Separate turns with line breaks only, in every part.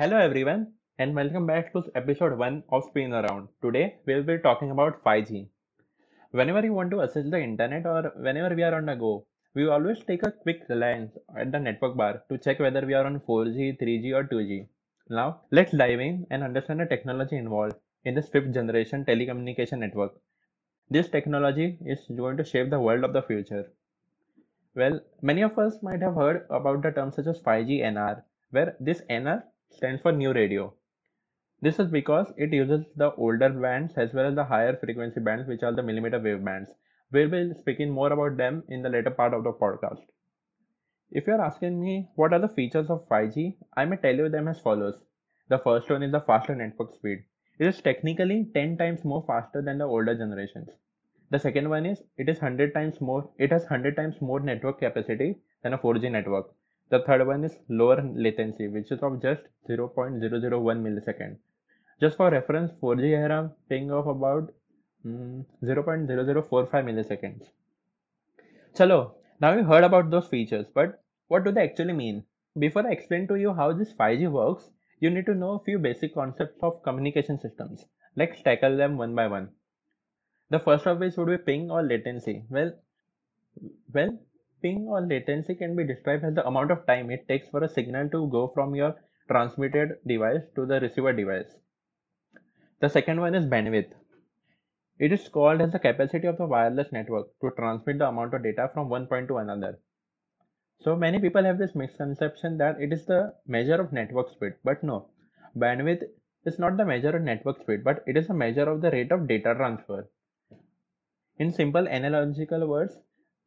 Hello everyone and welcome back to episode 1 of Spin Around. Today we'll be talking about 5G. Whenever you want to access the internet or whenever we are on the go, we always take a quick glance at the network bar to check whether we are on 4G, 3G or 2G. Now let's dive in and understand the technology involved in this fifth generation telecommunication network. This technology is going to shape the world of the future. Well, many of us might have heard about the term such as 5G NR, where this NR stands for new radio. This is because it uses the older bands as well as the higher frequency bands, which are the millimeter wave bands. We'll be speaking more about them in the later part of the podcast. If you're asking me what are the features of 5G, I may tell you them as follows. The first one is the faster network speed. It is technically 10 times more faster than the older generations. The second one is it is 100 times more it has 100 times more network capacity than a 4G network. The third one is lower latency, which is of just 0.001 millisecond. Just for reference, 4G era ping of about mm, 0.0045 milliseconds. Chalo, now you heard about those features, but what do they actually mean? Before I explain to you how this 5G works, you need to know a few basic concepts of communication systems. Let's tackle them one by one. The first of which would be ping or latency. Well, well, ping or latency can be described as the amount of time it takes for a signal to go from your transmitted device to the receiver device. The second one is bandwidth. It is called as the capacity of the wireless network to transmit the amount of data from one point to another. So many people have this misconception that it is the measure of network speed, but no, bandwidth is not the measure of network speed, but it is a measure of the rate of data transfer. In simple analogical words,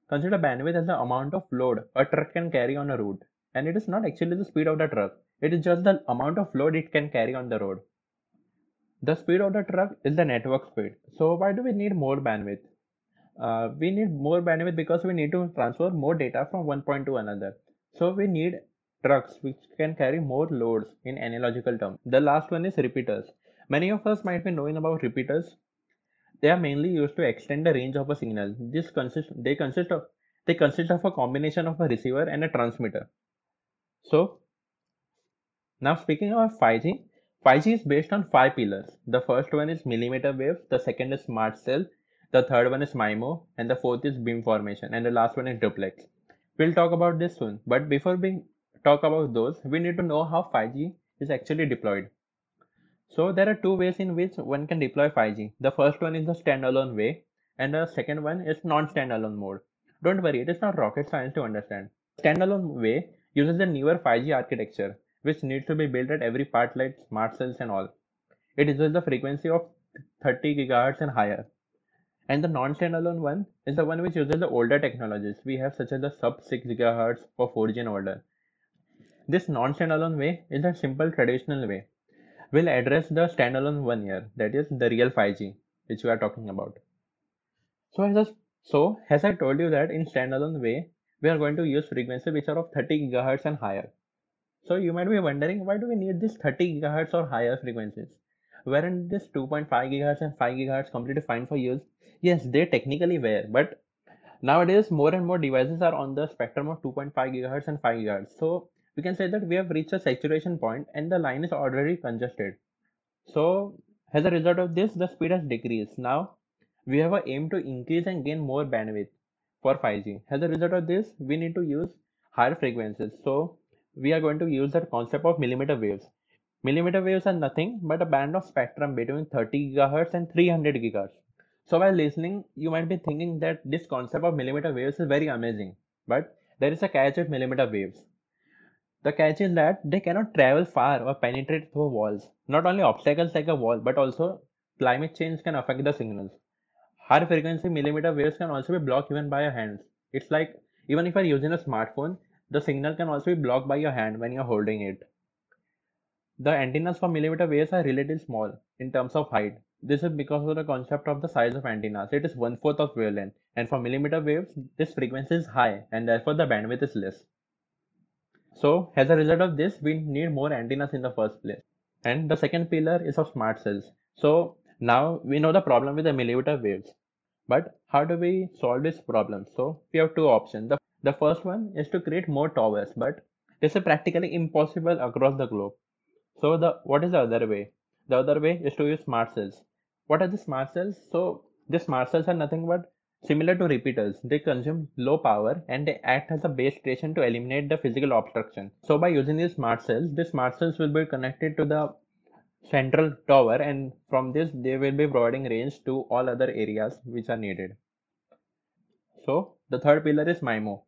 Consider bandwidth as the amount of load a truck can carry on a route. And it is not actually the speed of the truck, it is just the amount of load it can carry on the road. The speed of the truck is the network speed. So why do we need more bandwidth? Uh, we need more bandwidth because we need to transfer more data from one point to another. So we need trucks which can carry more loads in analogical terms. The last one is repeaters. Many of us might be knowing about repeaters they are mainly used to extend the range of a signal. This consist they consist of they consist of a combination of a receiver and a transmitter. So now speaking of 5G, 5G is based on five pillars. The first one is millimeter wave, the second is smart cell, the third one is MIMO, and the fourth is beam formation, and the last one is duplex. We'll talk about this soon, but before we talk about those, we need to know how 5G is actually deployed. So there are two ways in which one can deploy 5G. The first one is the standalone way and the second one is non-standalone mode. Don't worry, it is not rocket science to understand. Standalone way uses the newer 5G architecture which needs to be built at every part like smart cells and all. It uses the frequency of 30 GHz and higher. And the non-standalone one is the one which uses the older technologies we have such as the sub 6 GHz for 4G and older. This non-standalone way is the simple traditional way will address the standalone one here, that is the real 5G, which we are talking about. So as, a, so as I told you that in standalone way, we are going to use frequency which are of 30 gigahertz and higher. So you might be wondering why do we need this 30 gigahertz or higher frequencies? Weren't this 2.5 gigahertz and 5 gigahertz completely fine for use? Yes, they technically were, but nowadays more and more devices are on the spectrum of 2.5 gigahertz and 5 gigahertz. So we can say that we have reached a saturation point and the line is already congested. So as a result of this, the speed has decreased. Now we have a aim to increase and gain more bandwidth for 5G. As a result of this, we need to use higher frequencies. So we are going to use the concept of millimeter waves. Millimeter waves are nothing but a band of spectrum between 30 GHz and 300 GHz. So while listening, you might be thinking that this concept of millimeter waves is very amazing. But there is a catch with millimeter waves. The catch is that they cannot travel far or penetrate through walls. Not only obstacles like a wall, but also climate change can affect the signals. High frequency millimeter waves can also be blocked even by your hands. It's like even if you're using a smartphone, the signal can also be blocked by your hand when you're holding it. The antennas for millimeter waves are relatively small in terms of height. This is because of the concept of the size of antennas. It is one fourth of wavelength, and for millimeter waves, this frequency is high, and therefore the bandwidth is less. So as a result of this, we need more antennas in the first place. And the second pillar is of smart cells. So now we know the problem with the millimeter waves. But how do we solve this problem? So we have two options. The, the first one is to create more towers, but this is practically impossible across the globe. So the what is the other way? The other way is to use smart cells. What are the smart cells? So the smart cells are nothing but similar to repeaters. They consume low power and they act as a base station to eliminate the physical obstruction. So by using these smart cells, the smart cells will be connected to the central tower and from this they will be providing range to all other areas which are needed. So the third pillar is MIMO.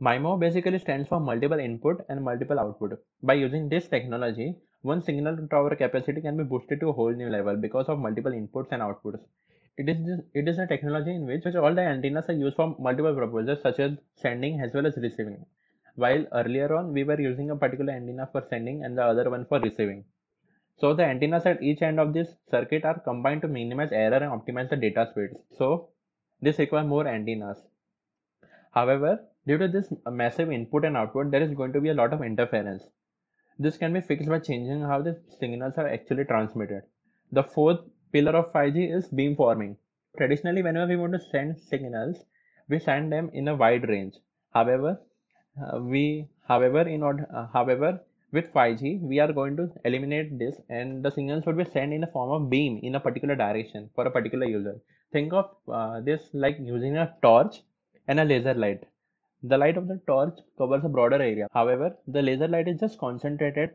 MIMO basically stands for multiple input and multiple output. By using this technology, one signal to tower capacity can be boosted to a whole new level because of multiple inputs and outputs. It is it is a technology in which all the antennas are used for multiple purposes such as sending as well as receiving. While earlier on we were using a particular antenna for sending and the other one for receiving. So the antennas at each end of this circuit are combined to minimize error and optimize the data speeds. So this requires more antennas. However, due to this massive input and output, there is going to be a lot of interference. This can be fixed by changing how the signals are actually transmitted. The fourth pillar of 5G is beamforming. Traditionally, whenever we want to send signals, we send them in a wide range. However, uh, we however in order uh, however with 5G, we are going to eliminate this and the signals would be sent in a form of beam in a particular direction for a particular user. Think of uh, this like using a torch and a laser light. The light of the torch covers a broader area. However, the laser light is just concentrated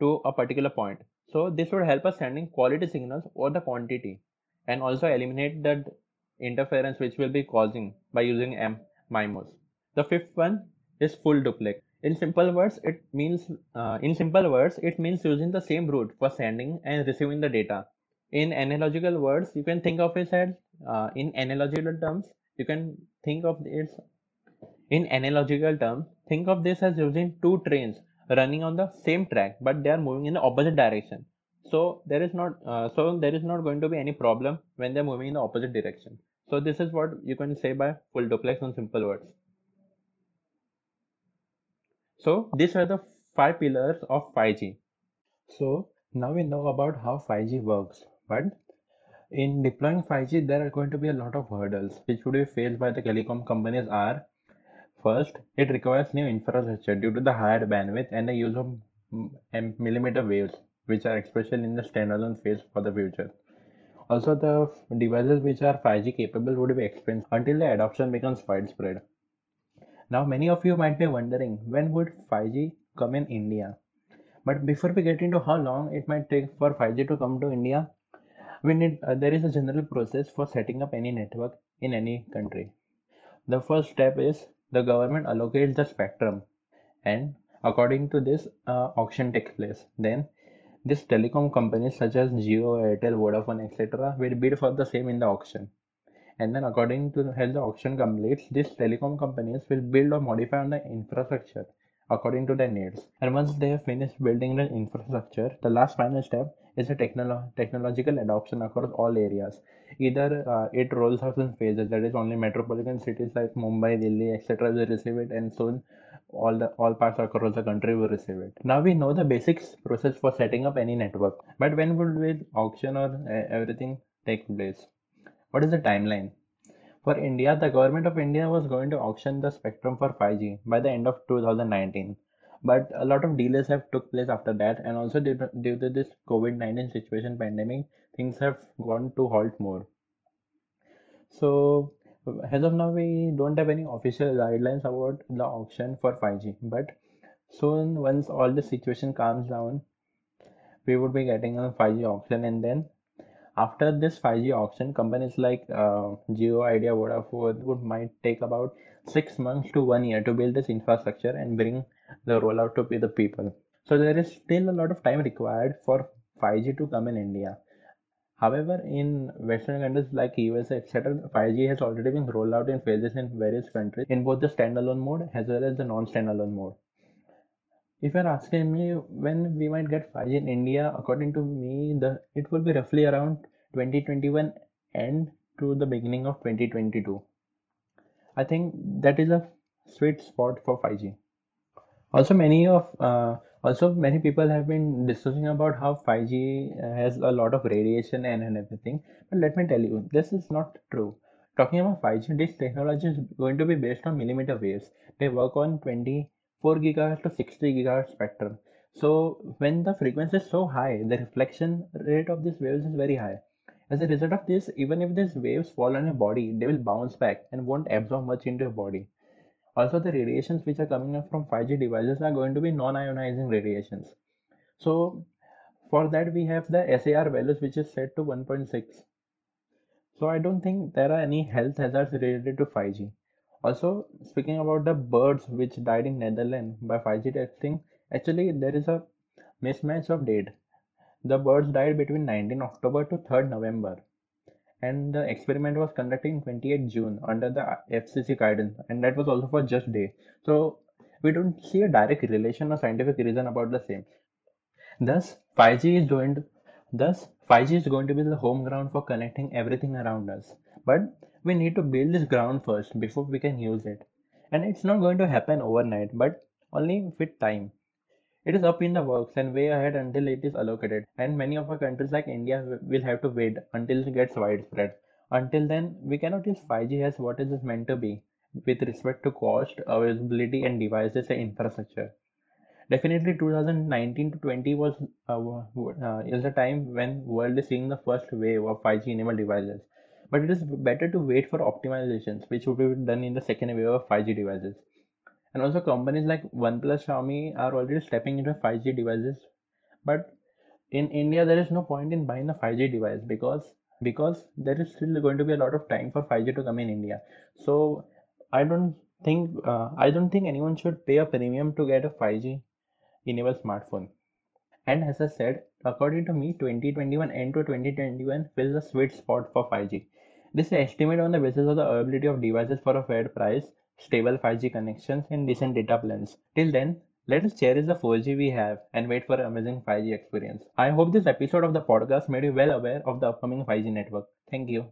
to a particular point. So this would help us sending quality signals or the quantity and also eliminate the interference which will be causing by using M MIMOs. The fifth one is full duplex. In simple words, it means uh, in simple words it means using the same route for sending and receiving the data. In analogical words, you can think of it as uh, in analogical terms you can think of it in analogical terms think of this as using two trains running on the same track but they are moving in the opposite direction. So there is not uh, so there is not going to be any problem when they're moving in the opposite direction. So this is what you can say by full duplex in simple words. So these are the five pillars of 5G. So now we know about how 5G works, but in deploying 5G, there are going to be a lot of hurdles which would be faced by the telecom companies are first, it requires new infrastructure due to the higher bandwidth and the use of millimeter waves, which are especially in the standalone phase for the future. Also, the devices which are 5G capable would be expensive until the adoption becomes widespread. Now, many of you might be wondering when would 5G come in India? But before we get into how long it might take for 5G to come to India, we need uh, there is a general process for setting up any network in any country. The first step is the government allocates the spectrum, and according to this, uh, auction takes place. Then, these telecom companies such as Jio, Airtel, Vodafone, etc., will bid for the same in the auction and then according to how the auction completes these telecom companies will build or modify on the infrastructure according to their needs and once they have finished building the infrastructure the last final step is a technolo- technological adoption across all areas either uh, it rolls out in phases that is only metropolitan cities like mumbai delhi etc will receive it and soon all the all parts across the country will receive it now we know the basics process for setting up any network but when would the auction or uh, everything take place what is the timeline? For India, the government of India was going to auction the spectrum for 5G by the end of 2019. But a lot of delays have took place after that, and also due to, this COVID-19 situation pandemic, things have gone to halt more. So as of now, we don't have any official guidelines about the auction for 5G. But soon, once all the situation calms down, we would be getting a 5G auction, and then after this 5G auction, companies like uh, Jio, Idea, Vodafone would might take about six months to one year to build this infrastructure and bring the rollout to be the people. So there is still a lot of time required for 5G to come in India. However, in Western countries like USA, etc., 5G has already been rolled out in phases in various countries in both the standalone mode as well as the non-standalone mode. If you're asking me when we might get 5G in India, according to me, the it will be roughly around 2021 end to the beginning of 2022. I think that is a sweet spot for 5G. Also, many of uh, also many people have been discussing about how 5G has a lot of radiation and, and everything. But let me tell you, this is not true. Talking about 5G, this technology is going to be based on millimeter waves. They work on 20 4 gigahertz to 60 gigahertz spectrum. So when the frequency is so high, the reflection rate of these waves is very high. As a result of this, even if these waves fall on your body, they will bounce back and won't absorb much into your body. Also, the radiations which are coming up from 5G devices are going to be non-ionizing radiations. So for that we have the SAR values which is set to 1.6. So I don't think there are any health hazards related to 5G. Also, speaking about the birds which died in Netherlands by 5G testing, actually there is a mismatch of date. The birds died between 19 October to 3rd November, and the experiment was conducted in 28 June under the FCC guidance, and that was also for just day. So we don't see a direct relation or scientific reason about the same. Thus, 5G is going to, thus 5G is going to be the home ground for connecting everything around us. But we need to build this ground first before we can use it. And it's not going to happen overnight, but only with time. It is up in the works and way ahead until it is allocated. And many of our countries like India will have to wait until it gets widespread. Until then, we cannot use 5G as what it is meant to be with respect to cost, availability, and devices and infrastructure. Definitely 2019 to 20 was uh, uh, is the time when world is seeing the first wave of 5G enabled devices. But it is better to wait for optimizations, which will be done in the second wave of 5G devices. And also companies like OnePlus, Xiaomi are already stepping into 5G devices. But in India, there is no point in buying a 5G device because because there is still going to be a lot of time for 5G to come in India. So I don't think uh, I don't think anyone should pay a premium to get a 5G enabled smartphone. And as I said, according to me, 2021 end to 2021 is the sweet spot for 5G. This is estimate on the basis of the availability of devices for a fair price, stable 5G connections, and decent data plans. Till then, let us cherish the 4G we have and wait for an amazing 5G experience. I hope this episode of the podcast made you well aware of the upcoming 5G network. Thank you.